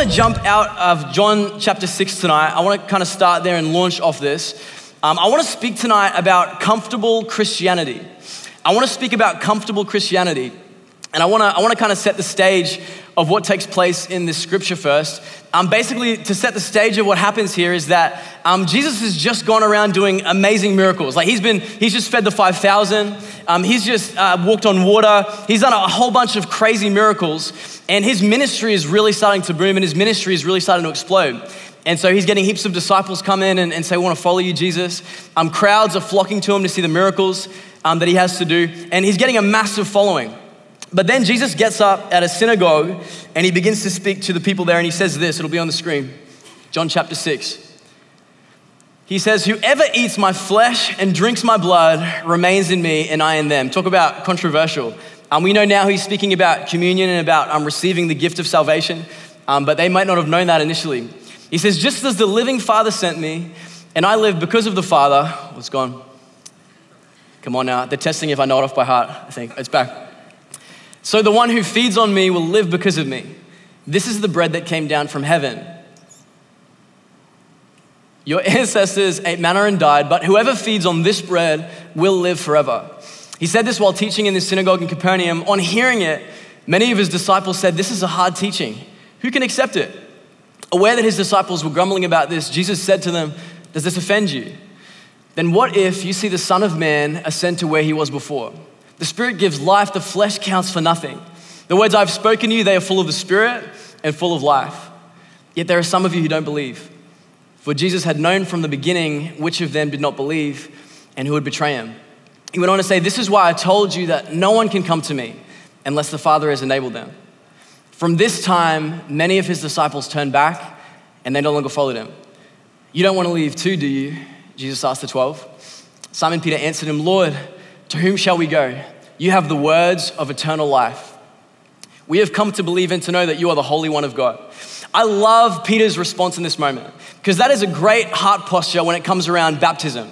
want to jump out of John chapter 6 tonight. I want to kind of start there and launch off this. Um, I want to speak tonight about comfortable Christianity. I want to speak about comfortable Christianity. And I want to, I want to kind of set the stage of what takes place in this scripture first. Um, basically, to set the stage of what happens here is that um, Jesus has just gone around doing amazing miracles. Like he's been, he's just fed the 5,000. Um, he's just uh, walked on water. He's done a whole bunch of crazy miracles. And his ministry is really starting to boom and his ministry is really starting to explode. And so he's getting heaps of disciples come in and, and say, We want to follow you, Jesus. Um, crowds are flocking to him to see the miracles um, that he has to do. And he's getting a massive following. But then Jesus gets up at a synagogue and he begins to speak to the people there and he says this, it'll be on the screen. John chapter 6. He says, Whoever eats my flesh and drinks my blood remains in me and I in them. Talk about controversial. Um, we know now he's speaking about communion and about um, receiving the gift of salvation, um, but they might not have known that initially. He says, Just as the living Father sent me, and I live because of the Father, what's gone? Come on now, they're testing if I know it off by heart. I think it's back. So the one who feeds on me will live because of me. This is the bread that came down from heaven. Your ancestors ate manna and died, but whoever feeds on this bread will live forever. He said this while teaching in the synagogue in Capernaum. On hearing it, many of his disciples said, This is a hard teaching. Who can accept it? Aware that his disciples were grumbling about this, Jesus said to them, Does this offend you? Then what if you see the Son of Man ascend to where he was before? The Spirit gives life, the flesh counts for nothing. The words I've spoken to you, they are full of the Spirit and full of life. Yet there are some of you who don't believe. For Jesus had known from the beginning which of them did not believe and who would betray him. He went on to say, This is why I told you that no one can come to me unless the Father has enabled them. From this time, many of his disciples turned back and they no longer followed him. You don't want to leave too, do you? Jesus asked the 12. Simon Peter answered him, Lord, to whom shall we go? You have the words of eternal life. We have come to believe and to know that you are the Holy One of God. I love Peter's response in this moment because that is a great heart posture when it comes around baptism.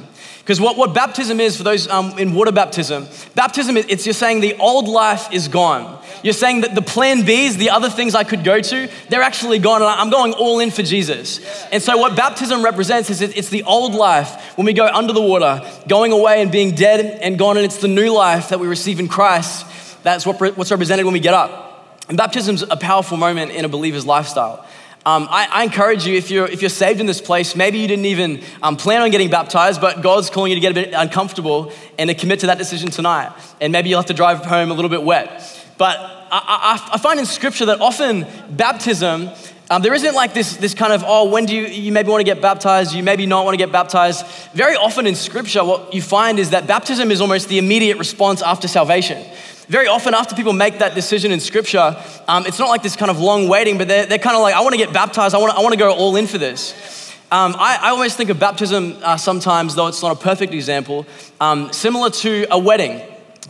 Because what, what baptism is, for those um, in water baptism, baptism, it's you're saying the old life is gone. You're saying that the plan Bs, the other things I could go to, they're actually gone. And I'm going all in for Jesus. And so, what baptism represents is it's the old life when we go under the water, going away and being dead and gone. And it's the new life that we receive in Christ. That's what, what's represented when we get up. And baptism's a powerful moment in a believer's lifestyle. Um, I, I, encourage you, if you're, if you're saved in this place, maybe you didn't even um, plan on getting baptized, but God's calling you to get a bit uncomfortable and to commit to that decision tonight. And maybe you'll have to drive home a little bit wet. But I, I, I find in scripture that often baptism, um, there isn't like this, this kind of, oh, when do you, you maybe want to get baptized, you maybe not want to get baptized. Very often in scripture, what you find is that baptism is almost the immediate response after salvation very often after people make that decision in scripture, um, it's not like this kind of long waiting, but they're, they're kind of like, I want to get baptized, I want to, I go all in for this. Um, I, I, always think of baptism uh, sometimes, though it's not a perfect example, um, similar to a wedding.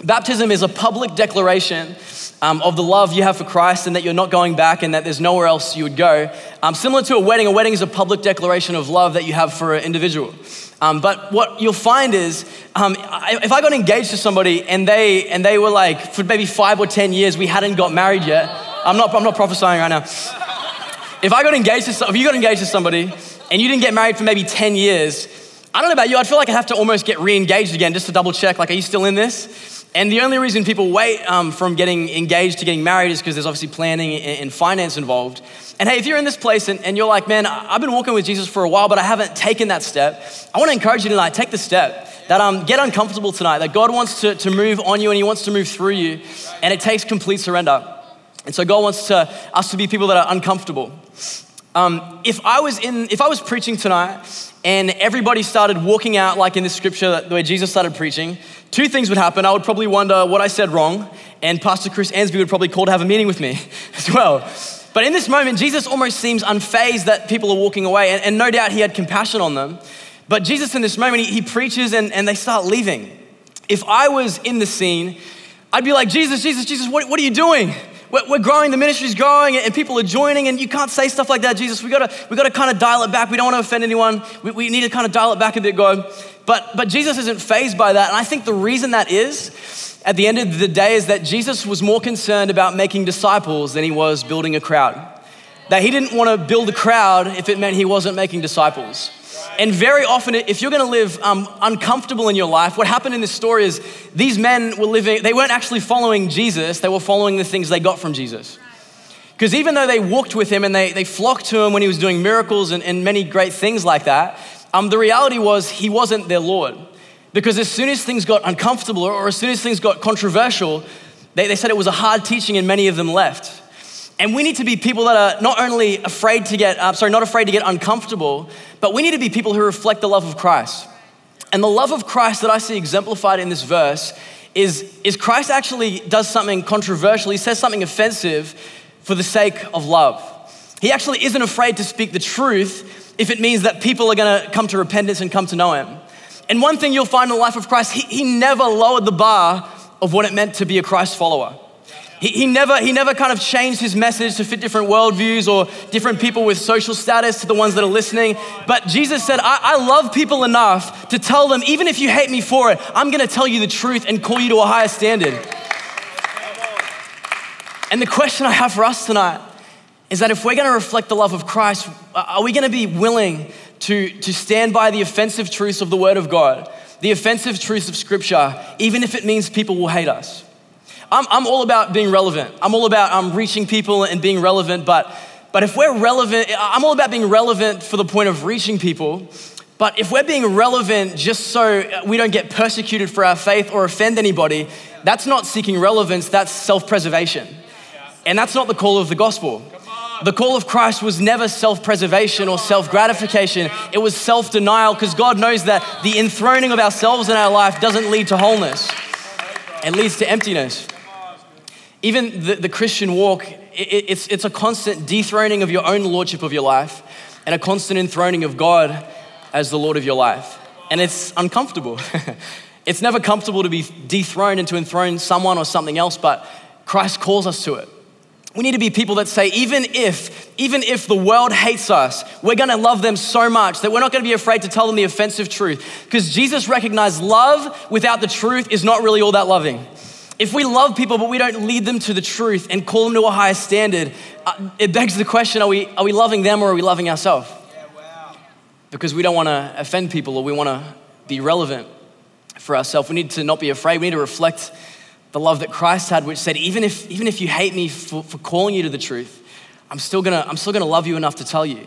Baptism is a public declaration um, of the love you have for Christ and that you're not going back and that there's nowhere else you would go. Um, similar to a wedding, a wedding is a public declaration of love that you have for an individual. Um, but what you'll find is, um, if I got engaged to somebody and they and they were like, for maybe five or ten years, we hadn't got married yet. I'm not I'm not prophesying right now. If I got engaged to if you got engaged to somebody and you didn't get married for maybe ten years, I don't know about you. I'd feel like I'd have to almost get re-engaged again just to double check. Like, are you still in this? And the only reason people wait um, from getting engaged to getting married is because there's obviously planning and finance involved. And hey, if you're in this place and, and, you're like, man, I've been walking with Jesus for a while, but I haven't taken that step, I want to encourage you tonight, take the step. That um, get uncomfortable tonight, that God wants to, to move on you and He wants to move through you, and it takes complete surrender. And so God wants to, us to be people that are uncomfortable. Um, if I was in, if I was preaching tonight and everybody started walking out like in this scripture where Jesus started preaching, two things would happen. I would probably wonder what I said wrong, and Pastor Chris Ansby would probably call to have a meeting with me as well. But in this moment, Jesus almost seems unfazed that people are walking away, and, and no doubt he had compassion on them. But Jesus, in this moment, he, he preaches and, and they start leaving. If I was in the scene, I'd be like, Jesus, Jesus, Jesus, what, what are you doing? We're growing, the ministry's growing, and people are joining, and you can't say stuff like that, Jesus. We gotta, we gotta kind of dial it back. We don't want to offend anyone. We, we need to kind of dial it back a bit, God. But, but Jesus isn't phased by that. And I think the reason that is, at the end of the day, is that Jesus was more concerned about making disciples than he was building a crowd. that he didn't want to build a crowd if it meant he wasn't making disciples. And very often, if you're going to live um, uncomfortable in your life, what happened in this story is these men were living, they weren't actually following Jesus, they were following the things they got from Jesus. Because even though they walked with him and they, they flocked to him when he was doing miracles and, and many great things like that, um, the reality was he wasn't their Lord. Because as soon as things got uncomfortable or, as soon as things got controversial, they, they said it was a hard teaching and many of them left. And we need to be people that are not only afraid to get, uh, sorry, not afraid to get uncomfortable, but we need to be people who reflect the love of Christ. And the love of Christ that I see exemplified in this verse is, is Christ actually does something controversial. He says something offensive for the sake of love. He actually isn't afraid to speak the truth if it means that people are gonna come to repentance and come to know him. And one thing you'll find in the life of Christ, he, he never lowered the bar of what it meant to be a Christ follower. He, he, never, he never kind of changed his message to fit different worldviews or different people with social status to the ones that are listening. But Jesus said, I, I love people enough to tell them, even if you hate me for it, I'm gonna tell you the truth and call you to a higher standard. And the question I have for us tonight is that if we're gonna reflect the love of Christ, are we gonna be willing to, to stand by the offensive truths of the Word of God, the offensive truths of Scripture, even if it means people will hate us? I'm, I'm all about being relevant. I'm all about um, reaching people and being relevant, but, but if we're relevant, I'm all about being relevant for the point of reaching people. But if we're being relevant just so we don't get persecuted for our faith or offend anybody, that's not seeking relevance, that's self preservation. And that's not the call of the gospel. The call of Christ was never self preservation or self gratification, it was self denial because God knows that the enthroning of ourselves in our life doesn't lead to wholeness, it leads to emptiness. Even the, the Christian walk, it, it's, it's a constant dethroning of your own lordship of your life and a constant enthroning of God as the Lord of your life. And it's uncomfortable. it's never comfortable to be dethroned and to enthrone someone or something else, but Christ calls us to it. We need to be people that say, even if, even if the world hates us, we're gonna love them so much that we're not gonna be afraid to tell them the offensive truth. Because Jesus recognized love without the truth is not really all that loving. If we love people but we don't lead them to the truth and call them to a higher standard, uh, it begs the question are we, are we loving them or are we loving ourselves? Yeah, wow. Because we don't want to offend people or we want to be relevant for ourselves. We need to not be afraid. We need to reflect the love that Christ had, which said, even if, even if you hate me for, for calling you to the truth, I'm still, gonna, I'm still gonna love you enough to tell you.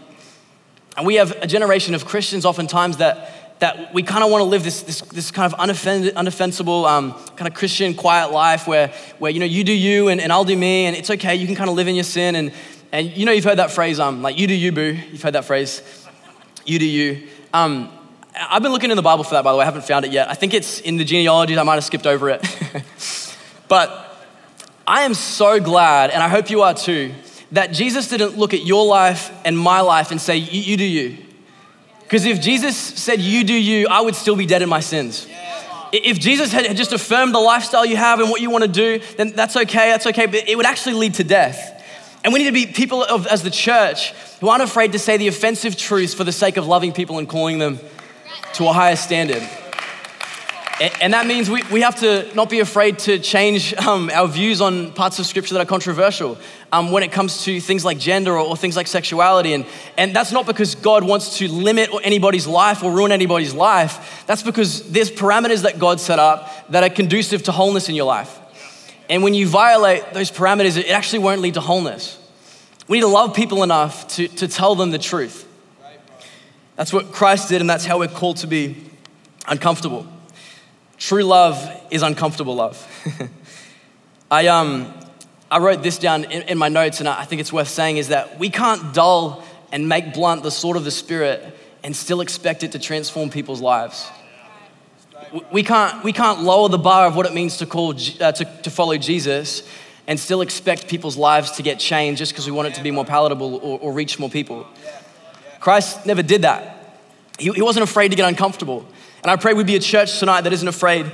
And we have a generation of Christians oftentimes that that we kind of want to live this, this, this kind of unoffensible, um, kind of Christian, quiet life where, where you know, you do you and, and I'll do me, and it's okay. You can kind of live in your sin. And, and you know, you've heard that phrase, um, like, you do you, boo. You've heard that phrase, you do you. Um, I've been looking in the Bible for that, by the way. I haven't found it yet. I think it's in the genealogies. I might have skipped over it. but I am so glad, and I hope you are too, that Jesus didn't look at your life and my life and say, you, you do you. Because if Jesus said, You do you, I would still be dead in my sins. If Jesus had just affirmed the lifestyle you have and what you want to do, then that's okay, that's okay, but it would actually lead to death. And we need to be people of, as the church who aren't afraid to say the offensive truths for the sake of loving people and calling them to a higher standard. And that means we, we have to not be afraid to change um, our views on parts of scripture that are controversial um, when it comes to things like gender or, or, things like sexuality. And, and that's not because God wants to limit anybody's life or ruin anybody's life. That's because there's parameters that God set up that are conducive to wholeness in your life. And when you violate those parameters, it actually won't lead to wholeness. We need to love people enough to, to tell them the truth. That's what Christ did, and that's how we're called to be uncomfortable. True love is uncomfortable love. I, um, I wrote this down in, in my notes, and I think it's worth saying is that we can't dull and make blunt the sword of the Spirit and still expect it to transform people's lives. We can't, we can't lower the bar of what it means to, call, uh, to, to follow Jesus and still expect people's lives to get changed just because we want it to be more palatable or, or reach more people. Christ never did that. He, he wasn't afraid to get uncomfortable. And I pray we'd be a church tonight that isn't afraid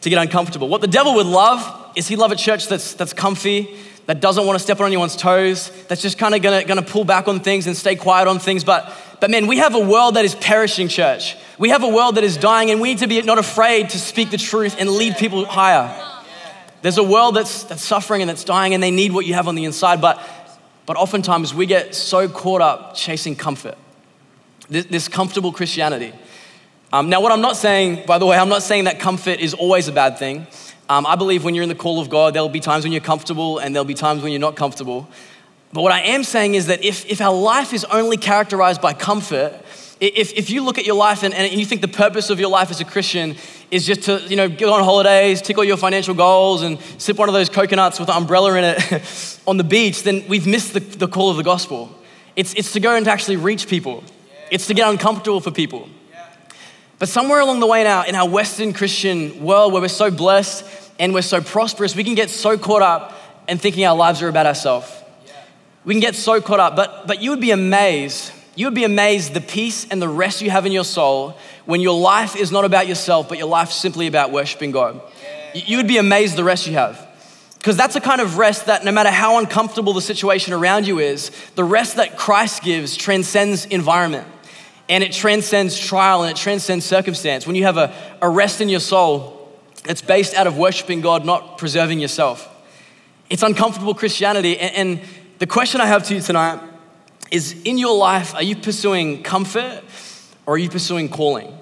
to get uncomfortable. What the devil would love is he'd love a church that's, that's comfy, that doesn't want to step on anyone's toes, that's just kind of gonna, gonna pull back on things and stay quiet on things. But, but man, we have a world that is perishing, church. We have a world that is dying, and we need to be not afraid to speak the truth and lead people higher. There's a world that's, that's suffering and that's dying, and they need what you have on the inside. But but oftentimes we get so caught up chasing comfort, this, this comfortable Christianity. Um, now, what I'm not saying, by the way, I'm not saying that comfort is always a bad thing. Um, I believe when you're in the call of God, there'll be times when you're comfortable and there'll be times when you're not comfortable. But what I am saying is that if, if our life is only characterized by comfort, if, if you look at your life and, and you think the purpose of your life as a Christian is just to, you know, go on holidays, tick all your financial goals, and sip one of those coconuts with an umbrella in it on the beach, then we've missed the, the call of the gospel. It's, it's to go and to actually reach people. It's to get uncomfortable for people. But somewhere along the way now, in our Western Christian world where we're so blessed and we're so prosperous, we can get so caught up in thinking our lives are about ourselves. We can get so caught up. But, but you would be amazed, you would be amazed the peace and the rest you have in your soul when your life is not about yourself, but your life simply about worshiping God. You would be amazed the rest you have. Because that's a kind of rest that no matter how uncomfortable the situation around you is, the rest that Christ gives transcends environment and it transcends trial and it transcends circumstance. When you have a, a rest in your soul that's based out of worshiping God, not preserving yourself, it's uncomfortable Christianity. And, and the question I have to you tonight is in your life, are you pursuing comfort or are you pursuing calling?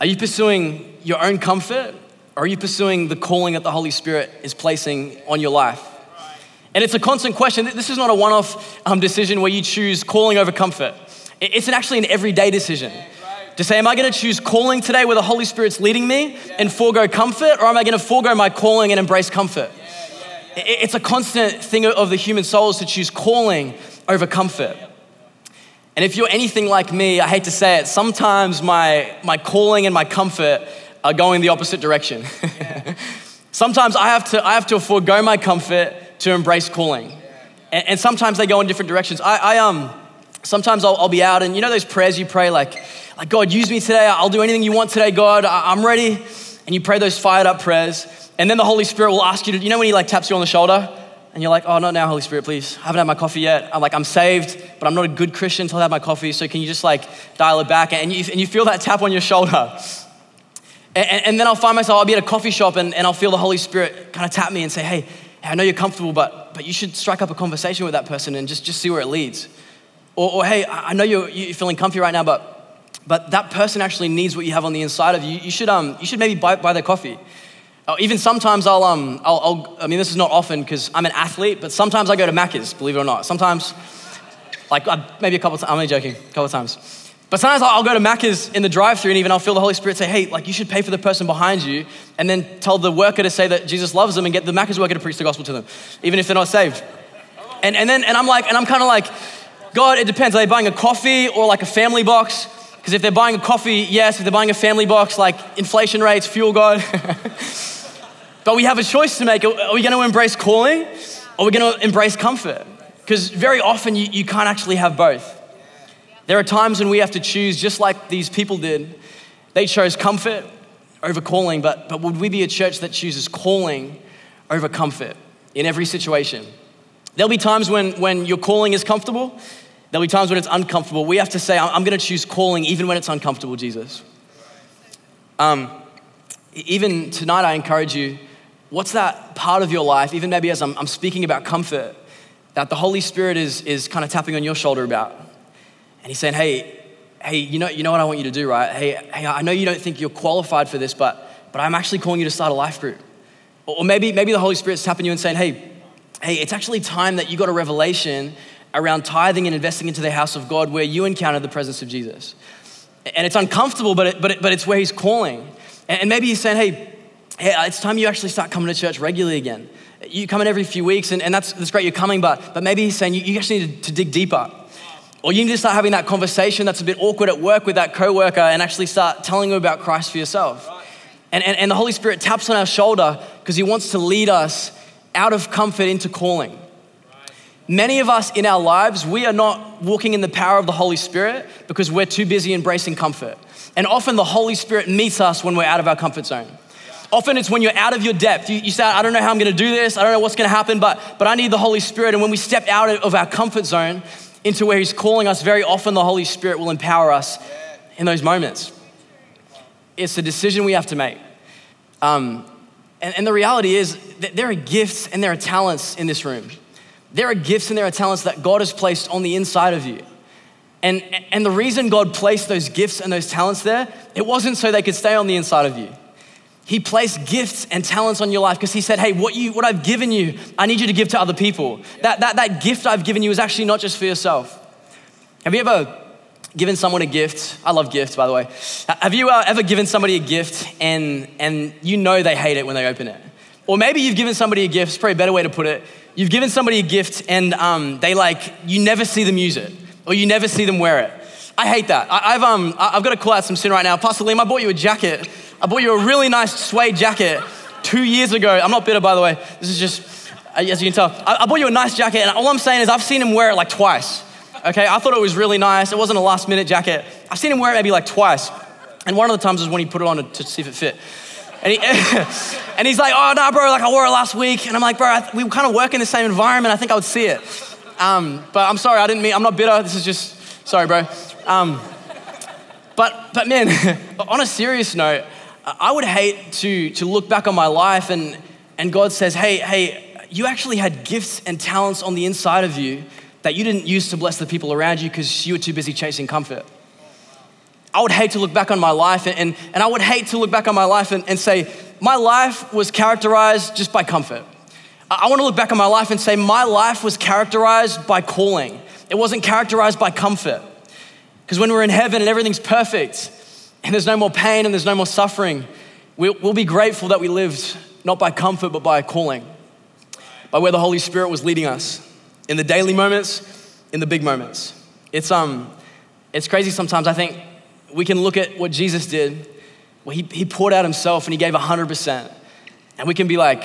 Are you pursuing your own comfort or are you pursuing the calling that the Holy Spirit is placing on your life? And it's a constant question. This is not a one off um, decision where you choose calling over comfort. It's actually an everyday decision. To say, am I going to choose calling today where the Holy Spirit's leading me and forego comfort, or am I going to forego my calling and embrace comfort? It's a constant thing of the human soul is to choose calling over comfort. And if you're anything like me, I hate to say it, sometimes my, my calling and my comfort are going the opposite direction. sometimes I have, to, I have to forego my comfort to embrace calling. And, and sometimes they go in different directions. I, I um, Sometimes I'll, I'll, be out and you know those prayers you pray like, like God, use me today. I'll do anything you want today, God. I, I'm ready. And you pray those fired up prayers. And then the Holy Spirit will ask you to, you know when he like taps you on the shoulder and you're like, oh, not now, Holy Spirit, please. I haven't had my coffee yet. I'm like, I'm saved, but I'm not a good Christian until I have my coffee. So can you just like dial it back? And you, and you feel that tap on your shoulder. And, and then I'll find myself, I'll be at a coffee shop and, and I'll feel the Holy Spirit kind of tap me and say, hey, I know you're comfortable, but, but you should strike up a conversation with that person and just, just see where it leads. Or, or hey, I know you're, you're feeling comfy right now, but, but that person actually needs what you have on the inside of you. You should, um, you should maybe buy, buy their coffee. Or even sometimes I'll, um, I'll, I'll, I mean, this is not often because I'm an athlete, but sometimes I go to Macca's, believe it or not. Sometimes, like uh, maybe a couple times, I'm only joking, a couple times. But sometimes I'll go to Macca's in the drive through and even I'll feel the Holy Spirit say, hey, like you should pay for the person behind you and then tell the worker to say that Jesus loves them and get the Macca's worker to preach the gospel to them, even if they're not saved. And, and then, and I'm like, and I'm kind of like, God, it depends. Are they buying a coffee or like a family box? Because if they're buying a coffee, yes. If they're buying a family box, like inflation rates, fuel God. but we have a choice to make. Are we going to embrace calling or are we going to embrace comfort? Because very often you, you can't actually have both. There are times when we have to choose, just like these people did. They chose comfort over calling, but, but would we be a church that chooses calling over comfort in every situation? There'll be times when, when your calling is comfortable, there'll be times when it's uncomfortable. We have to say, I'm going to choose calling even when it's uncomfortable, Jesus. Um, even tonight, I encourage you what's that part of your life, even maybe as I'm, I'm speaking about comfort, that the Holy Spirit is, is kind of tapping on your shoulder about? And He's saying, hey, hey, you know, you know what I want you to do, right? Hey, hey, I know you don't think you're qualified for this, but, but I'm actually calling you to start a life group. Or maybe, maybe the Holy Spirit's tapping you and saying, hey, hey, it's actually time that you got a revelation around tithing and investing into the house of God where you encounter the presence of Jesus. And it's uncomfortable, but, it, but, it, but it's where He's calling. And maybe He's saying, hey, hey, it's time you actually start coming to church regularly again. You come in every few weeks, and, and that's, that's great, you're coming, but, but maybe He's saying you, you actually need to, to dig deeper. Or you need to start having that conversation that's a bit awkward at work with that coworker and actually start telling them about Christ for yourself. And, and, and the Holy Spirit taps on our shoulder because He wants to lead us out of comfort into calling. Many of us in our lives, we are not walking in the power of the Holy Spirit because we're too busy embracing comfort. And often the Holy Spirit meets us when we're out of our comfort zone. Often it's when you're out of your depth. You, you say, I don't know how I'm gonna do this, I don't know what's gonna happen, but, but I need the Holy Spirit. And when we step out of our comfort zone into where He's calling us, very often the Holy Spirit will empower us in those moments. It's a decision we have to make. Um, and, and the reality is that there are gifts and there are talents in this room. there are gifts and there are talents that God has placed on the inside of you. And, and the reason God placed those gifts and those talents there, it wasn't so they could stay on the inside of you. He placed gifts and talents on your life because he said, Hey, what, you, what I've given you, I need you to give to other people. That, that, that gift I've given you is actually not just for yourself. Have you ever given someone a gift? I love gifts, by the way. Have you uh, ever given somebody a gift and, and you know they hate it when they open it? Or maybe you've given somebody a gift, it's probably a better way to put it. You've given somebody a gift and um, they like, you never see them use it or you never see them wear it. I hate that. I, have um, I've got to call out some sin right now. Pastor Liam, I bought you a jacket. I bought you a really nice suede jacket two years ago. I'm not bitter, by the way. This is just, uh, as you can tell, I, I bought you a nice jacket, and all I'm saying is I've seen him wear it like twice. Okay, I thought it was really nice. It wasn't a last minute jacket. I've seen him wear it maybe like twice. And one of the times was when he put it on to, to see if it fit. And, he, and he's like, oh, no, bro, like I wore it last week. And I'm like, bro, we kind of work in the same environment. I think I would see it. Um, but I'm sorry, I didn't mean, I'm not bitter. This is just, sorry, bro. Um, but, but man, on a serious note, I would hate to, to look back on my life and, and God says, hey, hey, you actually had gifts and talents on the inside of you that you didn't use to bless the people around you because you were too busy chasing comfort. I would hate to look back on my life and, and, and I would hate to look back on my life and, and say, my life was characterized just by comfort. I want to look back on my life and say, my life was characterized by calling. It wasn't characterized by comfort. Because when we're in heaven and everything's perfect and there's no more pain and there's no more suffering, we'll, we'll be grateful that we lived not by comfort but by calling, by where the Holy Spirit was leading us in the daily moments, in the big moments. It's, um, it's crazy sometimes. I think we can look at what Jesus did. Well, he, he poured out himself and he gave 100%. And we can be like,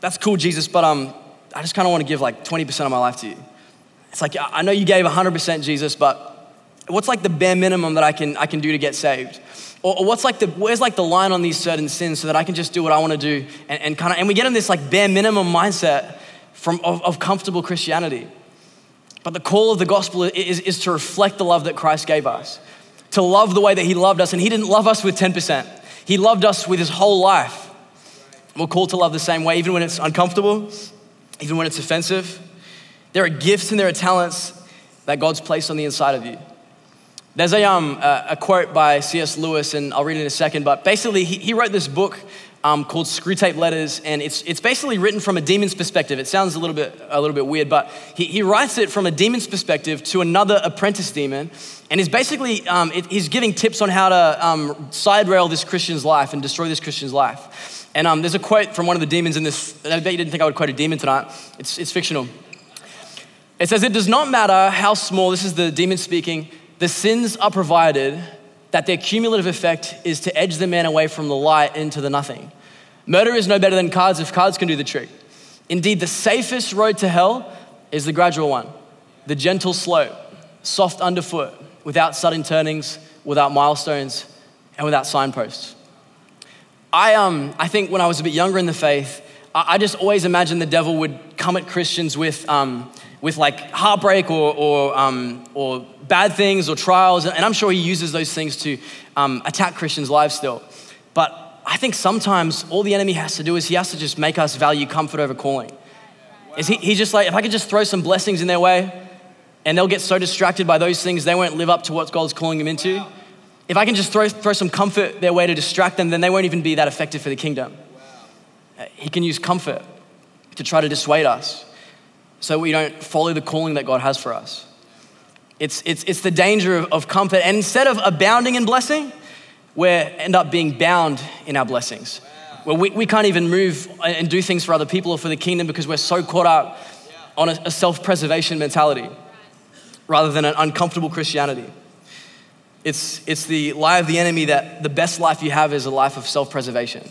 that's cool, Jesus, but um, I just kind of want to give like 20% of my life to you. It's like, I know you gave 100%, Jesus, but what's like the bare minimum that I can, I can do to get saved? Or, or what's like the, where's like the line on these certain sins so that I can just do what I want to do and, and kind of, and we get in this like bare minimum mindset from, of, of comfortable Christianity. But the call of the gospel is, is to reflect the love that Christ gave us, to love the way that he loved us. And he didn't love us with 10%. He loved us with his whole life. We're called to love the same way, even when it's uncomfortable, even when it's offensive. There are gifts and there are talents that God's placed on the inside of you. There's a, um, a, a quote by C.S. Lewis, and I'll read it in a second, but basically, he, he wrote this book um, called Screwtape Letters, and it's, it's basically written from a demon's perspective. It sounds a little bit, a little bit weird, but he, he writes it from a demon's perspective to another apprentice demon, and he's basically um, it, he's giving tips on how to um, side rail this Christian's life and destroy this Christian's life. And um, there's a quote from one of the demons in this. I bet you didn't think I would quote a demon tonight. It's, it's fictional. It says, It does not matter how small, this is the demon speaking, the sins are provided that their cumulative effect is to edge the man away from the light into the nothing. Murder is no better than cards if cards can do the trick. Indeed, the safest road to hell is the gradual one, the gentle slope, soft underfoot, without sudden turnings, without milestones, and without signposts. I, um, I think when I was a bit younger in the faith, I, I just always imagined the devil would come at Christians with, um, with like heartbreak or, or, um, or bad things or trials. And I'm sure he uses those things to um, attack Christians' lives still. But I think sometimes all the enemy has to do is he has to just make us value comfort over calling. Is he, he's just like, if I could just throw some blessings in their way and they'll get so distracted by those things, they won't live up to what God's calling them into if I can just throw, throw some comfort their way to distract them, then they won't even be that effective for the kingdom. He can use comfort to try to dissuade us so we don't follow the calling that God has for us. It's, it's, it's the danger of, of comfort. And instead of abounding in blessing, we end up being bound in our blessings. Where we, we can't even move and do things for other people or for the kingdom because we're so caught up on a, a self preservation mentality rather than an uncomfortable Christianity. It's, it's the lie of the enemy that the best life you have is a life of self preservation.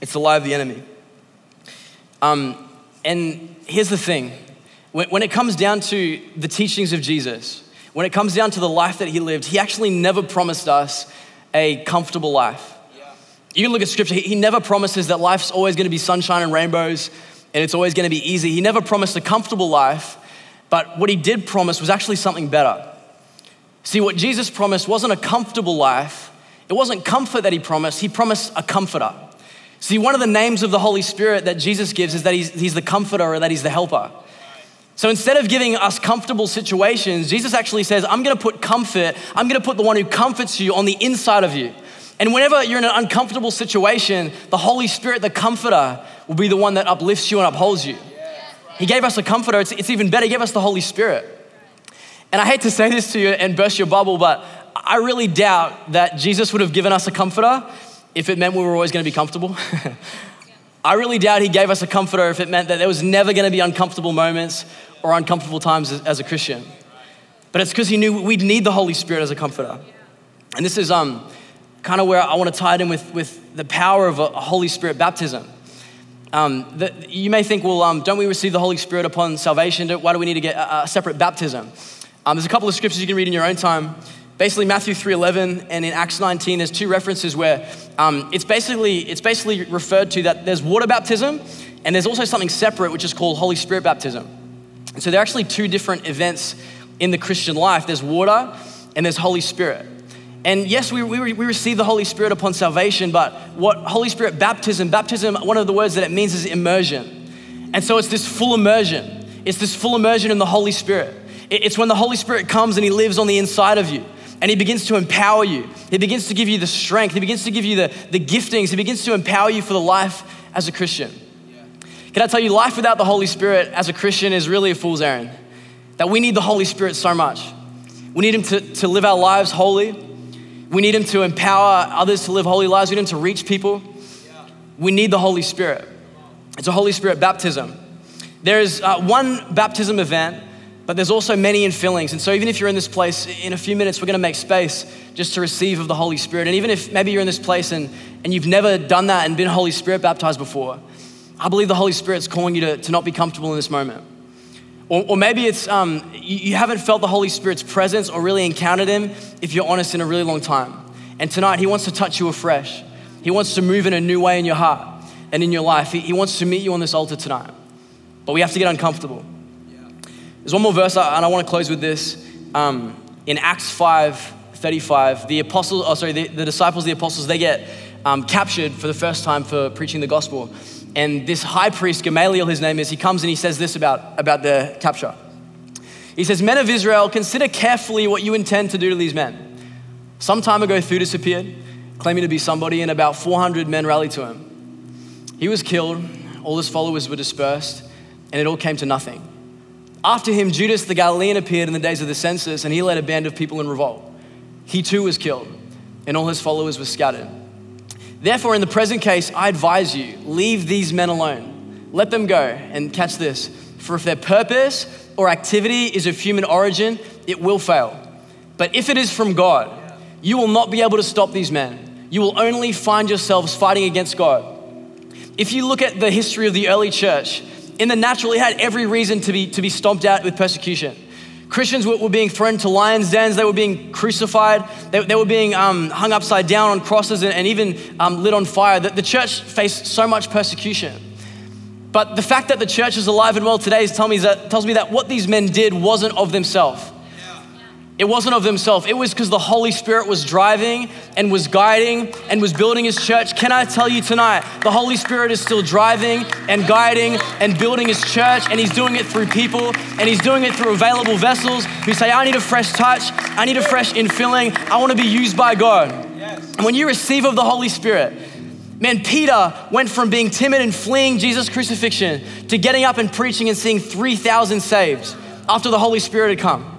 It's the lie of the enemy. Um, and here's the thing when, when it comes down to the teachings of Jesus, when it comes down to the life that he lived, he actually never promised us a comfortable life. You can look at scripture, he never promises that life's always gonna be sunshine and rainbows and it's always gonna be easy. He never promised a comfortable life, but what he did promise was actually something better. See, what Jesus promised wasn't a comfortable life, it wasn't comfort that he promised, he promised a comforter. See, one of the names of the Holy Spirit that Jesus gives is that he's, he's the comforter or that he's the helper. So instead of giving us comfortable situations, Jesus actually says, I'm gonna put comfort, I'm gonna put the one who comforts you on the inside of you. And whenever you're in an uncomfortable situation, the Holy Spirit, the comforter, will be the one that uplifts you and upholds you. He gave us a comforter, it's, it's even better, He gave us the Holy Spirit. And I hate to say this to you and burst your bubble, but I really doubt that Jesus would have given us a comforter if it meant we were always gonna be comfortable. I really doubt he gave us a comforter if it meant that there was never going to be uncomfortable moments or uncomfortable times as, as a Christian. But it's because he knew we'd need the Holy Spirit as a comforter. And this is um, kind of where I want to tie it in with, with the power of a, a Holy Spirit baptism. Um, the, you may think, well, um, don't we receive the Holy Spirit upon salvation? Why do we need to get a, a separate baptism? Um, there's a couple of scriptures you can read in your own time basically matthew 3.11 and in acts 19 there's two references where um, it's basically it's basically referred to that there's water baptism and there's also something separate which is called holy spirit baptism. And so there are actually two different events in the christian life. There's water and there's holy spirit. And yes we, we, we receive the holy spirit upon salvation but what holy spirit baptism baptism one of the words that it means is immersion. And so it's this full immersion. It's this full immersion in the holy spirit. It's when the holy spirit comes and he lives on the inside of you and He begins to empower you. He begins to give you the strength. He begins to give you the, the giftings. He begins to empower you for the life as a Christian. Can I tell you, life without the Holy Spirit as a Christian is really a fool's errand. That we need the Holy Spirit so much. We need Him to, to live our lives holy. We need Him to empower others to live holy lives. We need Him to reach people. We need the Holy Spirit. It's a Holy Spirit baptism. There is uh, one baptism event but there's also many in fillings. And so, even if you're in this place, in a few minutes, we're going to make space just to receive of the Holy Spirit. And even if maybe you're in this place and, and you've never done that and been Holy Spirit baptized before, I believe the Holy Spirit's calling you to, to not be comfortable in this moment. Or, or maybe it's um, you, haven't felt the Holy Spirit's presence or really encountered Him, if you're honest, in a really long time. And tonight, He wants to touch you afresh. He wants to move in a new way in your heart and in your life. He, he wants to meet you on this altar tonight. But we have to get uncomfortable. There's one more verse, and I want to close with this. Um, in Acts 5 35, the apostles, oh, sorry, the, the disciples, the apostles, they get um, captured for the first time for preaching the gospel. And this high priest, Gamaliel, his name is, he comes and he says this about, about the capture. He says, Men of Israel, consider carefully what you intend to do to these men. Some time ago, Theudas appeared, claiming to be somebody, and about 400 men rallied to him. He was killed, all his followers were dispersed, and it all came to nothing. After him, Judas the Galilean appeared in the days of the census, and he led a band of people in revolt. He too was killed, and all his followers were scattered. Therefore, in the present case, I advise you leave these men alone. Let them go, and catch this. For if their purpose or activity is of human origin, it will fail. But if it is from God, you will not be able to stop these men. You will only find yourselves fighting against God. If you look at the history of the early church, in the natural, it had every reason to be, to be stomped out with persecution. Christians were, were being thrown to lions' dens, they were being crucified, they, they were being um, hung upside down on crosses and, and even um, lit on fire. The, the church faced so much persecution. But the fact that the church is alive and well today tells me that, tells me that what these men did wasn't of themselves. It wasn't of themselves. It was because the Holy Spirit was driving and was guiding and was building his church. Can I tell you tonight, the Holy Spirit is still driving and guiding and building his church, and he's doing it through people and he's doing it through available vessels who say, I need a fresh touch, I need a fresh infilling, I want to be used by God. And when you receive of the Holy Spirit, Man, Peter went from being timid and fleeing Jesus' crucifixion to getting up and preaching and seeing 3,000 saved after the Holy Spirit had come.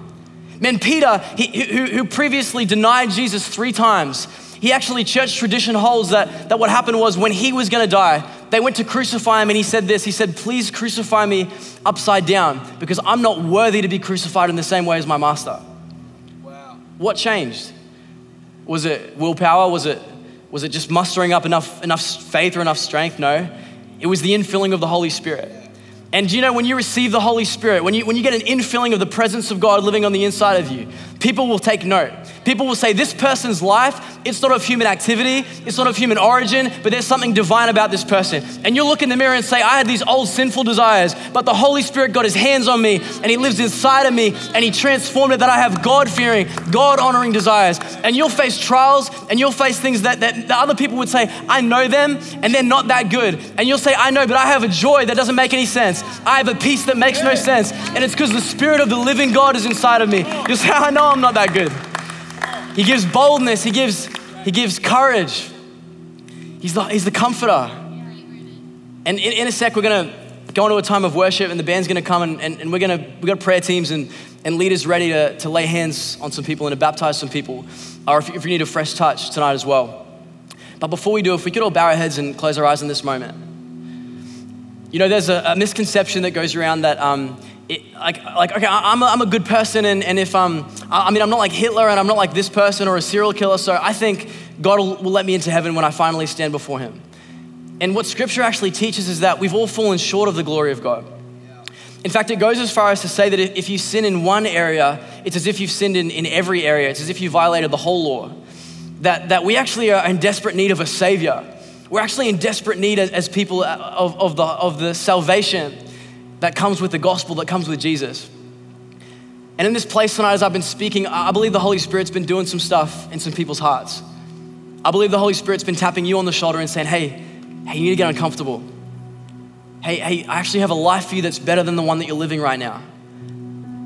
Man, Peter, he, who, who previously denied Jesus three times, he actually, church tradition holds that, that what happened was when he was gonna die, they went to crucify him and he said this He said, Please crucify me upside down because I'm not worthy to be crucified in the same way as my master. Wow. What changed? Was it willpower? Was it, was it just mustering up enough, enough faith or enough strength? No. It was the infilling of the Holy Spirit. And you know, when you receive the Holy Spirit, when you, when you get an infilling of the presence of God living on the inside of you, people will take note. People will say, This person's life, it's not of human activity, it's not of human origin, but there's something divine about this person. And you'll look in the mirror and say, I had these old sinful desires, but the Holy Spirit got his hands on me and he lives inside of me and he transformed it that I have God fearing, God honoring desires. And you'll face trials and you'll face things that, that, that other people would say, I know them and they're not that good. And you'll say, I know, but I have a joy that doesn't make any sense. I have a peace that makes no sense. And it's because the Spirit of the living God is inside of me. You'll say, I know I'm not that good. He gives boldness, he gives, he gives courage. He's the, he's the comforter. And in, in a sec, we're going to go into a time of worship, and the band's going to come, and, and, and we're going to, we've got prayer teams and, and leaders ready to, to lay hands on some people and to baptize some people, or if, if you need a fresh touch tonight as well. But before we do, if we could all bow our heads and close our eyes in this moment. You know, there's a, a misconception that goes around that um, it, like, like, okay, I'm a, I'm a good person, and, and if um, I mean, I'm not like Hitler, and I'm not like this person or a serial killer, so I think God will, will let me into heaven when I finally stand before Him. And what Scripture actually teaches is that we've all fallen short of the glory of God. In fact, it goes as far as to say that if you sin in one area, it's as if you've sinned in, in every area. It's as if you violated the whole law. That, that we actually are in desperate need of a Savior. We're actually in desperate need as, as people of, of, the, of the salvation that comes with the gospel, that comes with Jesus. And in this place tonight, as I've been speaking, I believe the Holy Spirit's been doing some stuff in some people's hearts. I believe the Holy Spirit's been tapping you on the shoulder and saying, hey, hey, you need to get uncomfortable. Hey, hey, I actually have a life for you that's better than the one that you're living right now.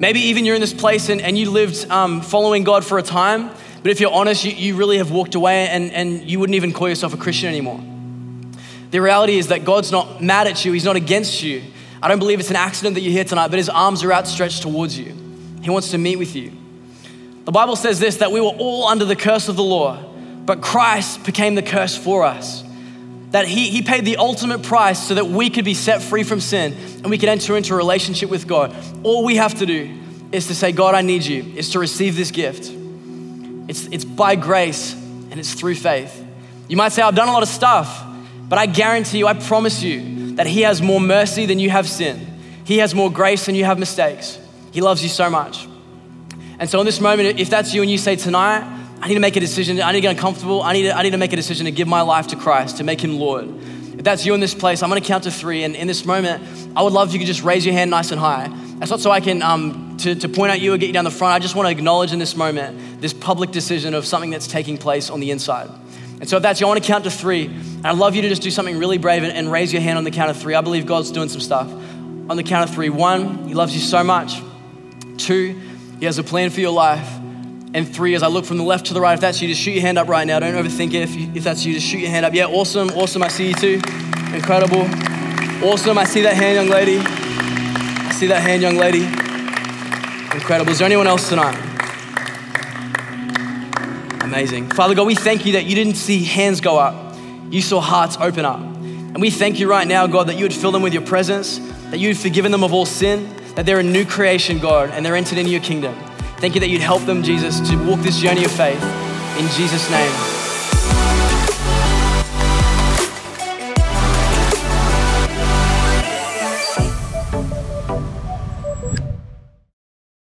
Maybe even you're in this place and, and you lived um, following God for a time, but if you're honest, you, you really have walked away and, and you wouldn't even call yourself a Christian anymore. The reality is that God's not mad at you, He's not against you. I don't believe it's an accident that you're here tonight, but his arms are outstretched towards you. He wants to meet with you. The Bible says this that we were all under the curse of the law, but Christ became the curse for us. That he, he paid the ultimate price so that we could be set free from sin and we could enter into a relationship with God. All we have to do is to say, God, I need you, is to receive this gift. It's, it's by grace and it's through faith. You might say, I've done a lot of stuff, but I guarantee you, I promise you, that He has more mercy than you have sin. He has more grace than you have mistakes. He loves you so much. And so, in this moment, if that's you and you say, Tonight, I need to make a decision, I need to get uncomfortable, I need to, I need to make a decision to give my life to Christ, to make Him Lord. If that's you in this place, I'm gonna count to three. And in this moment, I would love if you could just raise your hand nice and high. That's not so I can um, to, to point at you or get you down the front. I just want to acknowledge in this moment this public decision of something that's taking place on the inside. And so if that's you, I want to count to three. And I'd love you to just do something really brave and, and raise your hand on the count of three. I believe God's doing some stuff. On the count of three. One, He loves you so much. Two, He has a plan for your life. And three, as I look from the left to the right, if that's you, just shoot your hand up right now. Don't overthink it. If, you, if that's you, just shoot your hand up. Yeah, awesome, awesome. I see you too. Incredible. Awesome. I see that hand, young lady. I see that hand, young lady. Incredible. Is there anyone else tonight? Amazing. Father God, we thank you that you didn't see hands go up, you saw hearts open up. And we thank you right now, God, that you would fill them with your presence, that you'd forgiven them of all sin, that they're a new creation, God, and they're entered into your kingdom. Thank you that you'd help them, Jesus, to walk this journey of faith. In Jesus' name.